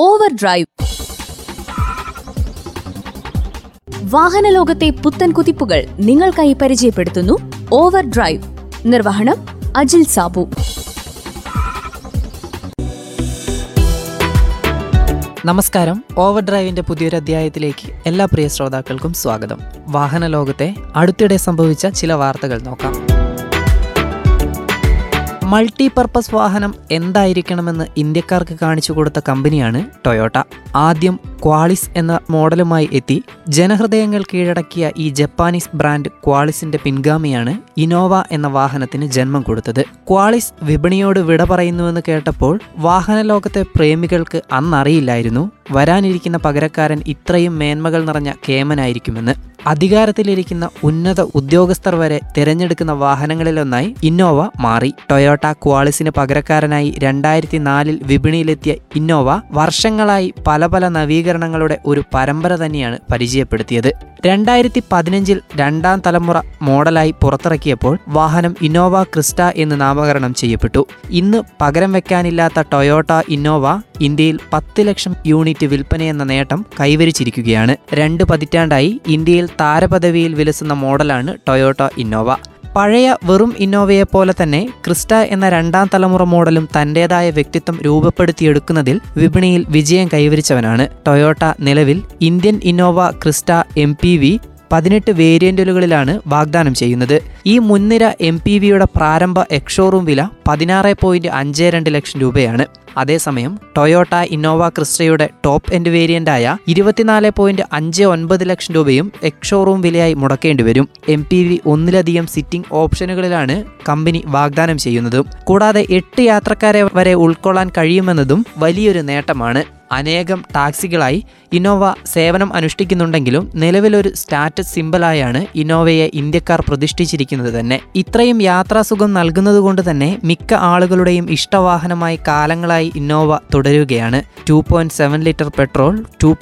Over drive വാഹന ലോകത്തെ പുത്തൻ കുതിപ്പുകൾ നിങ്ങൾക്കായി പരിചയപ്പെടുത്തുന്നു ഓവർ ഡ്രൈവ് നിർവഹണം അജിൽ സാബു. നമസ്കാരം. ഓവർ ഡ്രൈവിന്റെ പുതിയൊരു അധ്യായത്തിലേക്ക് എല്ലാ പ്രിയ ശ്രോതാക്കൾക്കും സ്വാഗതം. വാഹന ലോകത്തെ അടുത്തിടെ സംഭവിച്ച ചില വാർത്തകൾ നോക്കാം. മൾട്ടി പർപ്പസ് വാഹനം എന്തായിരിക്കണമെന്ന് ഇന്ത്യക്കാർക്ക് കാണിച്ചു കൊടുത്ത കമ്പനിയാണ് ടൊയോട്ട. ആദ്യം ക്വാളിസ് എന്ന മോഡലുമായി എത്തി. ജനഹൃദയങ്ങൾ കീഴടക്കിയ ഈ ജപ്പാനീസ് ബ്രാൻഡ് ക്വാളിസിന്റെ പിൻഗാമിയാണ് ഇനോവ എന്ന വാഹനത്തിന് ജന്മം കൊടുത്തത്. ക്വാളിസ് വിപണിയോട് വിട പറയുന്നുവെന്ന് കേട്ടപ്പോൾ വാഹന ലോകത്തെ പ്രേമികൾക്ക് അന്നറിയില്ലായിരുന്നു. വരാനിരിക്കുന്ന പകരക്കാരൻ ഇത്രയും മേന്മകൾ നിറഞ്ഞ കേമനായിരിക്കുമെന്ന്. അധികാരത്തിലിരിക്കുന്ന ഉന്നത ഉദ്യോഗസ്ഥർ വരെ തിരഞ്ഞെടുക്കുന്ന വാഹനങ്ങളിലൊന്നായി ഇന്നോവ മാറി. ടൊയോട്ട ക്വാളിസിന് പകരക്കാരനായി രണ്ടായിരത്തി നാലിൽ വിപണിയിലെത്തിയ ഇന്നോവ വർഷങ്ങളായി പല പല നവീകരണങ്ങളുടെ ഒരു പരമ്പര തന്നെയാണ് പരിചയപ്പെടുത്തിയത്. രണ്ടായിരത്തി പതിനഞ്ചിൽ രണ്ടാം തലമുറ മോഡലായി പുറത്തിറക്കിയപ്പോൾ വാഹനം ഇന്നോവ ക്രിസ്റ്റ എന്ന് നാമകരണം ചെയ്യപ്പെട്ടു. ഇന്ന് പകരം വെക്കാനില്ലാത്ത ടൊയോട്ട ഇന്നോവ ഇന്ത്യയിൽ പത്ത് ലക്ഷം യൂണിറ്റ് വിൽപ്പനയെന്ന നേട്ടം കൈവരിച്ചിരിക്കുകയാണ്. രണ്ട് പതിറ്റാണ്ടായി ഇന്ത്യയിൽ താരപദവിയിൽ വിലസുന്ന മോഡലാണ് ടൊയോട്ട ഇന്നോവ. പഴയ വെറും ഇന്നോവയെ പോലെ തന്നെ ക്രിസ്റ്റ എന്ന രണ്ടാം തലമുറ മോഡലും തന്റേതായ വ്യക്തിത്വം രൂപപ്പെടുത്തിയെടുക്കുന്നതിൽ വിപണിയിൽ വിജയം കൈവരിച്ചവനാണ്. ടൊയോട്ട നിലവിൽ Indian Innova Crysta M P V പതിനെട്ട് വേരിയന്റുകളിലാണ് വാഗ്ദാനം ചെയ്യുന്നത്. ഈ മുൻനിര എം പി വിയുടെ പ്രാരംഭ എക്സോറൂം വില പതിനാറ് പോയിന്റ് അഞ്ച് രണ്ട് ലക്ഷം രൂപയാണ്. അതേസമയം ടൊയോട്ട ഇന്നോവ ക്രിസ്റ്റയുടെ ടോപ്പ് എൻഡ് വേരിയന്റായ ഇരുപത്തിനാല് പോയിന്റ് അഞ്ച് ഒൻപത് ലക്ഷം രൂപയും എക്സോറൂം വിലയായി മുടക്കേണ്ടി വരും. എം പി വി ഒന്നിലധികം സിറ്റിംഗ് ഓപ്ഷനുകളിലാണ് കമ്പനി വാഗ്ദാനം ചെയ്യുന്നതും. കൂടാതെ എട്ട് യാത്രക്കാരെ വരെ ഉൾക്കൊള്ളാൻ കഴിയുമെന്നതും വലിയൊരു നേട്ടമാണ്. അനേകം ടാക്സികളായി ഇന്നോവ സേവനം അനുഷ്ഠിക്കുന്നുണ്ടെങ്കിലും നിലവിലൊരു സ്റ്റാറ്റസ് സിമ്പലായാണ് ഇന്നോവയെ ഇന്ത്യക്കാർ പ്രതിഷ്ഠിച്ചിരിക്കുന്നത് തന്നെ. ഇത്രയും യാത്രാസുഖം നൽകുന്നതുകൊണ്ട് തന്നെ മിക്ക ആളുകളുടെയും ഇഷ്ടവാഹനമായി കാലങ്ങളായി ഇന്നോവ തുടരുകയാണ്. Two litre petrol two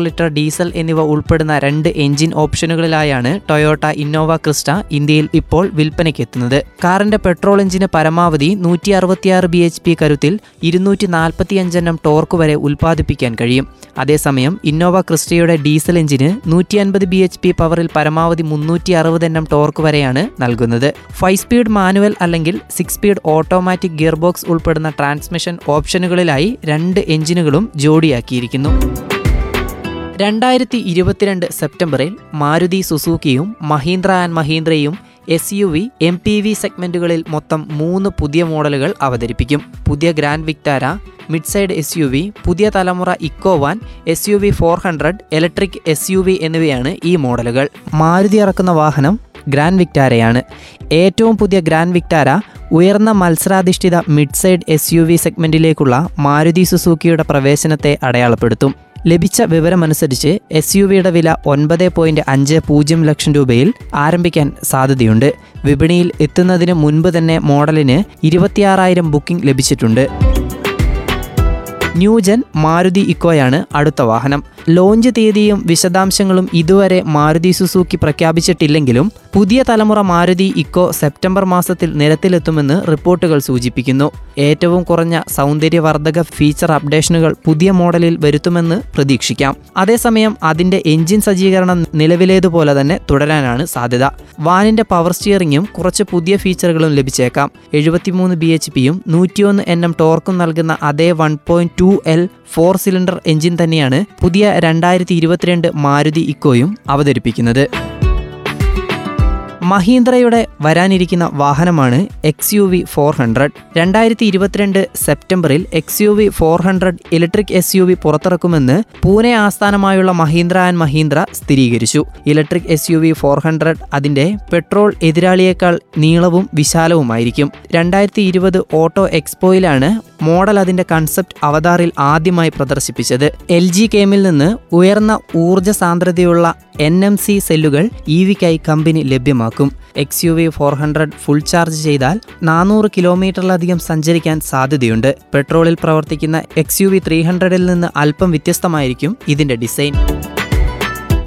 litre diesel എന്നിവ ഉൾപ്പെടുന്ന രണ്ട് എഞ്ചിൻ ഓപ്ഷനുകളിലായാണ് ടൊയോട്ട ഇന്നോവ ക്രിസ്റ്റ ഇന്ത്യയിൽ ഇപ്പോൾ വിൽപ്പനയ്ക്ക് എത്തുന്നത് കാറിന്റെ പെട്രോൾ എഞ്ചിന് പരമാവധി നൂറ്റി അറുപത്തിയാറ് ബി എച്ച് പി കരുത്തിൽ ഇരുന്നൂറ്റി നാൽപ്പത്തിയഞ്ചെണ്ണം ടോർക്ക് വരെ ഉൽപ്പാദിപ്പിക്കാൻ കഴിയും. അതേസമയം ഇന്നോവ ക്രിസ്റ്റയുടെ ഡീസൽ എഞ്ചിന് നൂറ്റി അൻപത് ബി എച്ച് പി പവറിൽ പരമാവധി മുന്നൂറ്റി അറുപത് എണ്ണം ടോർക്ക് വരെയാണ് നൽകുന്നത്. ഫൈവ് സ്പീഡ് മാനുവൽ അല്ലെങ്കിൽ six speed automatic gear box ഉൾപ്പെടുന്ന ട്രാൻസ്മിഷൻ ഓപ്ഷനുകളിലായി രണ്ട് എഞ്ചിനുകളും ജോഡിയാക്കിയിരിക്കുന്നു. രണ്ടായിരത്തി ഇരുപത്തിരണ്ട് സെപ്റ്റംബറിൽ മാരുതി സുസൂക്കിയും Mahindra and മഹീന്ദ്രയും S U V M P V സെഗ്മെന്റുകളിൽ മൊത്തം മൂന്ന് പുതിയ മോഡലുകൾ അവതരിപ്പിക്കും. പുതിയ Grand Vitara mid size S U V പുതിയ തലമുറ Eeco van S U V four hundred electric S U V എന്നിവയാണ് ഈ മോഡലുകൾ. മാരുതി ഇറക്കുന്ന വാഹനം ഗ്രാൻഡ് വിക്ടാരയാണ്. ഏറ്റവും പുതിയ ഗ്രാൻഡ് വിക്ടാര ഉയർന്ന മത്സരാധിഷ്ഠിത mid size S U V സെഗ്മെന്റിലേക്കുള്ള Maruti സുസൂക്കിയുടെ പ്രവേശനത്തെ അടയാളപ്പെടുത്തും. ലഭിച്ച വിവരമനുസരിച്ച് എസ് യു വിയുടെ വില ഒൻപത് പോയിന്റ് അഞ്ച് പൂജ്യം ലക്ഷം രൂപയിൽ ആരംഭിക്കാൻ സാധ്യതയുണ്ട്. വിപണിയിൽ എത്തുന്നതിന് മുൻപ് തന്നെ മോഡലിന് ഇരുപത്തിയാറായിരം ബുക്കിംഗ് ലഭിച്ചിട്ടുണ്ട്. ന്യൂജൻ മാരുതി ഇക്കോയാണ് അടുത്ത വാഹനം. ലോഞ്ച് തീയതിയും വിശദാംശങ്ങളും ഇതുവരെ മാരുതി സുസൂക്കി പ്രഖ്യാപിച്ചിട്ടില്ലെങ്കിലും പുതിയ തലമുറ മാരുതി ഇക്കോ സെപ്റ്റംബർ മാസത്തിൽ നിരത്തിലെത്തുമെന്ന് റിപ്പോർട്ടുകൾ സൂചിപ്പിക്കുന്നു. ഏറ്റവും കുറഞ്ഞ സൗന്ദര്യവർദ്ധക ഫീച്ചർ അപ്ഡേഷനുകൾ പുതിയ മോഡലിൽ വരുത്തുമെന്ന് പ്രതീക്ഷിക്കാം. അതേസമയം അതിന്റെ എഞ്ചിൻ സജ്ജീകരണം നിലവിലേതുപോലെ തന്നെ തുടരാനാണ് സാധ്യത. വാനിന്റെ പവർ സ്റ്റിയറിംഗും കുറച്ച് പുതിയ ഫീച്ചറുകളും ലഭിച്ചേക്കാം. എഴുപത്തിമൂന്ന് ബി എച്ച് പിയും നൂറ്റിയൊന്ന് എൻ എം ടോർക്കും നൽകുന്ന അതേ one point two L four cylinder engine തന്നെയാണ് പുതിയ രണ്ടായിരത്തി ഇരുപത്തിരണ്ട് മാരുതി ഇക്കോയും അവതരിപ്പിക്കുന്നത്. മഹീന്ദ്രയുടെ വരാനിരിക്കുന്ന വാഹനമാണ് X U V four hundred രണ്ടായിരത്തി ഇരുപത്തിരണ്ട് സെപ്റ്റംബറിൽ X U V four hundred electric S U V പുറത്തിറക്കുമെന്ന് Pune ആസ്ഥാനമായുള്ള മഹീന്ദ്ര ആൻഡ് മഹീന്ദ്ര സ്ഥിരീകരിച്ചു. Electric S U V four hundred അതിന്റെ പെട്രോൾ എതിരാളിയേക്കാൾ നീളവും വിശാലവുമായിരിക്കും. രണ്ടായിരത്തി ഇരുപത് ഓട്ടോ എക്സ്പോയിലാണ് മോഡൽ അതിന്റെ കൺസെപ്റ്റ് അവതാറിൽ ആദ്യമായി പ്രദർശിപ്പിച്ചത്. എൽ ജി കെമിൽ നിന്ന് ഉയർന്ന ഊർജ സാന്ദ്രതയുള്ള എൻ എം സി സെല്ലുകൾ ഇ വിക്കായി കമ്പനി ലഭ്യമാക്കും. X U V four hundred full charge ചെയ്താൽ നാനൂറ് കിലോമീറ്ററിലധികം സഞ്ചരിക്കാൻ സാധ്യതയുണ്ട്. പെട്രോളിൽ പ്രവർത്തിക്കുന്ന എക്സ് യു വി ത്രീ ഹൺഡ്രഡിൽ നിന്ന് അല്പം വ്യത്യസ്തമായിരിക്കും ഇതിന്റെ ഡിസൈൻ.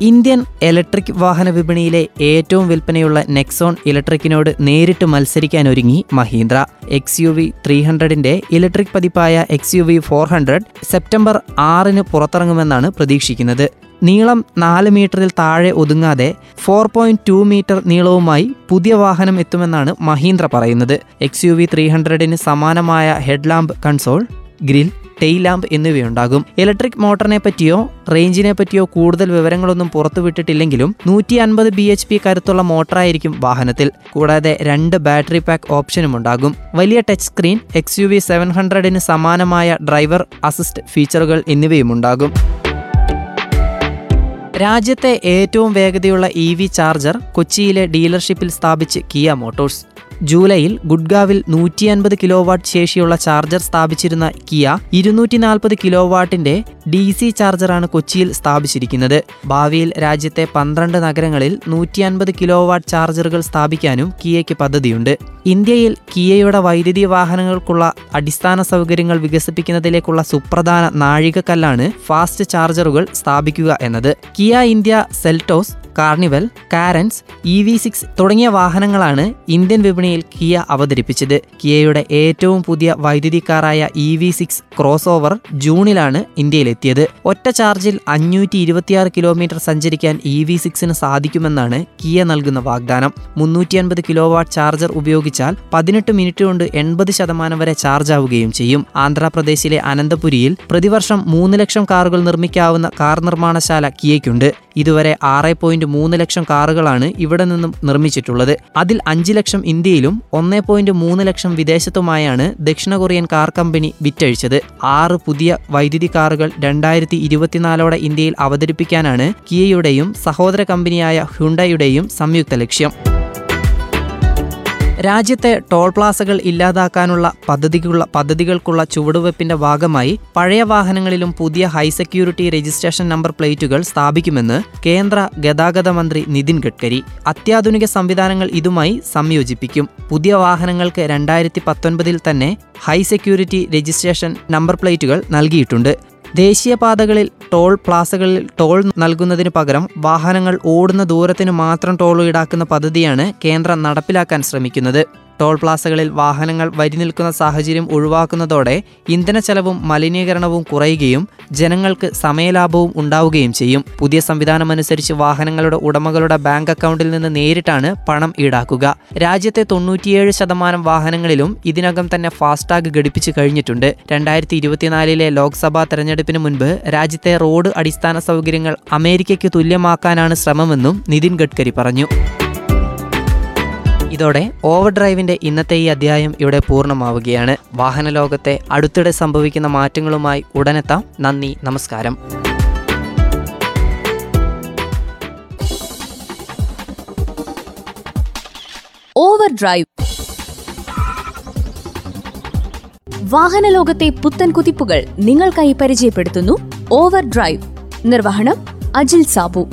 ഇന്ത്യൻ ഇലക്ട്രിക് വാഹന വിപണിയിലെ ഏറ്റവും വിൽപ്പനയുള്ള നെക്സോൺ ഇലക്ട്രിക്കിനോട് നേരിട്ട് മത്സരിക്കാൻ ഒരുങ്ങി Mahindra. X U V three ഹൺഡ്രഡിന്റെ electric പതിപ്പായ X U V four hundred September ആറിന് പുറത്തിറങ്ങുമെന്നാണ് പ്രതീക്ഷിക്കുന്നത്. നീളം നാല് മീറ്ററിൽ താഴെ ഒതുങ്ങാതെ ഫോർ പോയിന്റ് ടു മീറ്റർ നീളവുമായി പുതിയ വാഹനം എത്തുമെന്നാണ് മഹീന്ദ്ര പറയുന്നത്. എക്സ് യു വി ത്രീ ഹൺഡ്രഡിന് സമാനമായ headlamp console grille tail lamp എന്നിവയുണ്ടാകും. Electric മോട്ടറിനെ പറ്റിയോ റേഞ്ചിനെ പറ്റിയോ കൂടുതൽ വിവരങ്ങളൊന്നും പുറത്തുവിട്ടിട്ടില്ലെങ്കിലും നൂറ്റി അൻപത് ബി എച്ച് പി കരുത്തുള്ള മോട്ടറായിരിക്കും വാഹനത്തിൽ. കൂടാതെ രണ്ട് ബാറ്ററി പാക്ക് ഓപ്ഷനും ഉണ്ടാകും. വലിയ touch screen X U V seven ഹൺഡ്രഡിന് സമാനമായ ഡ്രൈവർ അസിസ്റ്റ് ഫീച്ചറുകൾ എന്നിവയും ഉണ്ടാകും. രാജ്യത്തെ ഏറ്റവും വേഗതയുള്ള ഇ വി ചാർജർ കൊച്ചിയിലെ ഡീലർഷിപ്പിൽ സ്ഥാപിച്ച് കിയ മോട്ടോഴ്സ് ജൂലൈയിൽ ഗുഡ്ഗാവിൽ നൂറ്റി അൻപത് കിലോ വാട്ട് ശേഷിയുള്ള ചാർജർ സ്ഥാപിച്ചിരുന്ന കിയ ഇരുന്നൂറ്റി നാൽപ്പത് കിലോ വാട്ടിന്റെ ഡി സി ചാർജറാണ് കൊച്ചിയിൽ സ്ഥാപിച്ചിരിക്കുന്നത്. ഭാവിയിൽ രാജ്യത്തെ പന്ത്രണ്ട് നഗരങ്ങളിൽ നൂറ്റി അൻപത് കിലോ വാട്ട് ചാർജറുകൾ സ്ഥാപിക്കാനും കിയയ്ക്ക് പദ്ധതിയുണ്ട്. ഇന്ത്യയിൽ കിയയുടെ വൈദ്യുതി വാഹനങ്ങൾക്കുള്ള അടിസ്ഥാന സൗകര്യങ്ങൾ വികസിപ്പിക്കുന്നതിലേക്കുള്ള സുപ്രധാന നാഴികക്കല്ലാണ് ഫാസ്റ്റ് ചാർജറുകൾ സ്ഥാപിക്കുക എന്നത്. Kia India Seltos Carnival Carens E V six തുടങ്ങിയ വാഹനങ്ങളാണ് ഇന്ത്യൻ വിപണിയിൽ കിയ അവതരിപ്പിച്ചത്. കിയയുടെ ഏറ്റവും പുതിയ വൈദ്യുതി കാറായ E V six crossover ജൂണിലാണ് ഇന്ത്യയിലെത്തിയത്. ഒറ്റ ചാർജിൽ അഞ്ഞൂറ്റി ഇരുപത്തിയാറ് കിലോമീറ്റർ സഞ്ചരിക്കാൻ ഇ വി സിക്സിന് സാധിക്കുമെന്നാണ് കിയ നൽകുന്ന വാഗ്ദാനം. മുന്നൂറ്റി അൻപത് കിലോ വാട്ട് ചാർജർ ഉപയോഗിച്ചാൽ പതിനെട്ട് മിനിറ്റ് കൊണ്ട് എൺപത് ശതമാനം വരെ ചാർജ് ആവുകയും ചെയ്യും. ആന്ധ്രാപ്രദേശിലെ അനന്തപുരിയിൽ പ്രതിവർഷം മൂന്ന് ലക്ഷം കാറുകൾ നിർമ്മിക്കാവുന്ന കാർ നിർമ്മാണശാല കിയയ്ക്കുണ്ട്. ഇതുവരെ ആറ് പോയിന്റ് മൂന്ന് ലക്ഷം കാറുകളാണ് ഇവിടെ നിന്നും നിർമ്മിച്ചിട്ടുള്ളത്. അതിൽ അഞ്ച് ലക്ഷം ഇന്ത്യയിലും ഒന്നേ പോയിന്റ് മൂന്ന് ലക്ഷം വിദേശത്തുമായാണ് ദക്ഷിണ കൊറിയൻ കാർ കമ്പനി വിറ്റഴിച്ചത്. ആറ് പുതിയ വൈദ്യുതി കാറുകൾ രണ്ടായിരത്തി ഇരുപത്തിനാലോടെ ഇന്ത്യയിൽ അവതരിപ്പിക്കാനാണ് കിയയുടെയും സഹോദര കമ്പനിയായ ഹ്യുണ്ടയുടെയും സംയുക്ത ലക്ഷ്യം. രാജ്യത്തെ ടോൾ പ്ലാസകൾ ഇല്ലാതാക്കാനുള്ള പദ്ധതിക്കുള്ള പദ്ധതികൾക്കുള്ള ചുവടുവെപ്പിന്റെ ഭാഗമായി പഴയ വാഹനങ്ങളിലും പുതിയ ഹൈ സെക്യൂരിറ്റി രജിസ്ട്രേഷൻ നമ്പർ പ്ലേറ്റുകൾ സ്ഥാപിക്കുമെന്ന് കേന്ദ്ര ഗതാഗത മന്ത്രി നിതിൻ ഗഡ്കരി അത്യാധുനിക സംവിധാനങ്ങൾ ഇതുമായി സംയോജിപ്പിക്കും. പുതിയ വാഹനങ്ങൾക്ക് രണ്ടായിരത്തി പത്തൊൻപതിൽ തന്നെ ഹൈ സെക്യൂരിറ്റി രജിസ്ട്രേഷൻ നമ്പർ പ്ലേറ്റുകൾ നൽകിയിട്ടുണ്ട്. ദേശീയപാതകളിൽ ടോൾ പ്ലാസകളിൽ ടോൾ നൽകുന്നതിന് പകരം വാഹനങ്ങൾ ഓടുന്ന ദൂരത്തിന് മാത്രം ടോൾ ഈടാക്കുന്ന പദ്ധതിയാണ് കേന്ദ്രം നടപ്പിലാക്കാൻ ശ്രമിക്കുന്നത്. ടോൾ പ്ലാസകളിൽ വാഹനങ്ങൾ വരി നിൽക്കുന്ന സാഹചര്യം ഒഴിവാക്കുന്നതോടെ ഇന്ധന ചെലവും മലിനീകരണവും കുറയുകയും ജനങ്ങൾക്ക് സമയലാഭവും ഉണ്ടാവുകയും ചെയ്യും. പുതിയ സംവിധാനമനുസരിച്ച് വാഹനങ്ങളുടെ ഉടമകളുടെ ബാങ്ക് അക്കൗണ്ടിൽ നിന്ന് നേരിട്ടാണ് പണം ഈടാക്കുക. രാജ്യത്തെ തൊണ്ണൂറ്റിയേഴ് ശതമാനം വാഹനങ്ങളിലും ഇതിനകം തന്നെ ഫാസ്ടാഗ് ഘടിപ്പിച്ചു കഴിഞ്ഞിട്ടുണ്ട്. രണ്ടായിരത്തി ഇരുപത്തിനാലിലെ ലോക്സഭാ തെരഞ്ഞെടുപ്പിന് മുൻപ് രാജ്യത്തെ റോഡ് അടിസ്ഥാന സൗകര്യങ്ങൾ അമേരിക്കയ്ക്ക് തുല്യമാക്കാനാണ് ശ്രമമെന്നും നിതിൻ ഗഡ്കരി പറഞ്ഞു. ഇതോടെ ഓവർ ഡ്രൈവിന്റെ ഇന്നത്തെ ഈ അധ്യായം ഇവിടെ പൂർണമാവുകയാണ്. വാഹന ലോകത്തെ അടുത്തിടെ സംഭവിക്കുന്ന മാറ്റങ്ങളുമായി ഉടനെത്താം. നന്ദി നമസ്കാരം. ഓവർ ഡ്രൈവ് വാഹന ലോകത്തെ പുത്തൻ കുതിപ്പുകൾ നിങ്ങൾക്കായി പരിചയപ്പെടുത്തുന്നു ഓവർ ഡ്രൈവ് നിർവഹണം അജിൽ സാബു.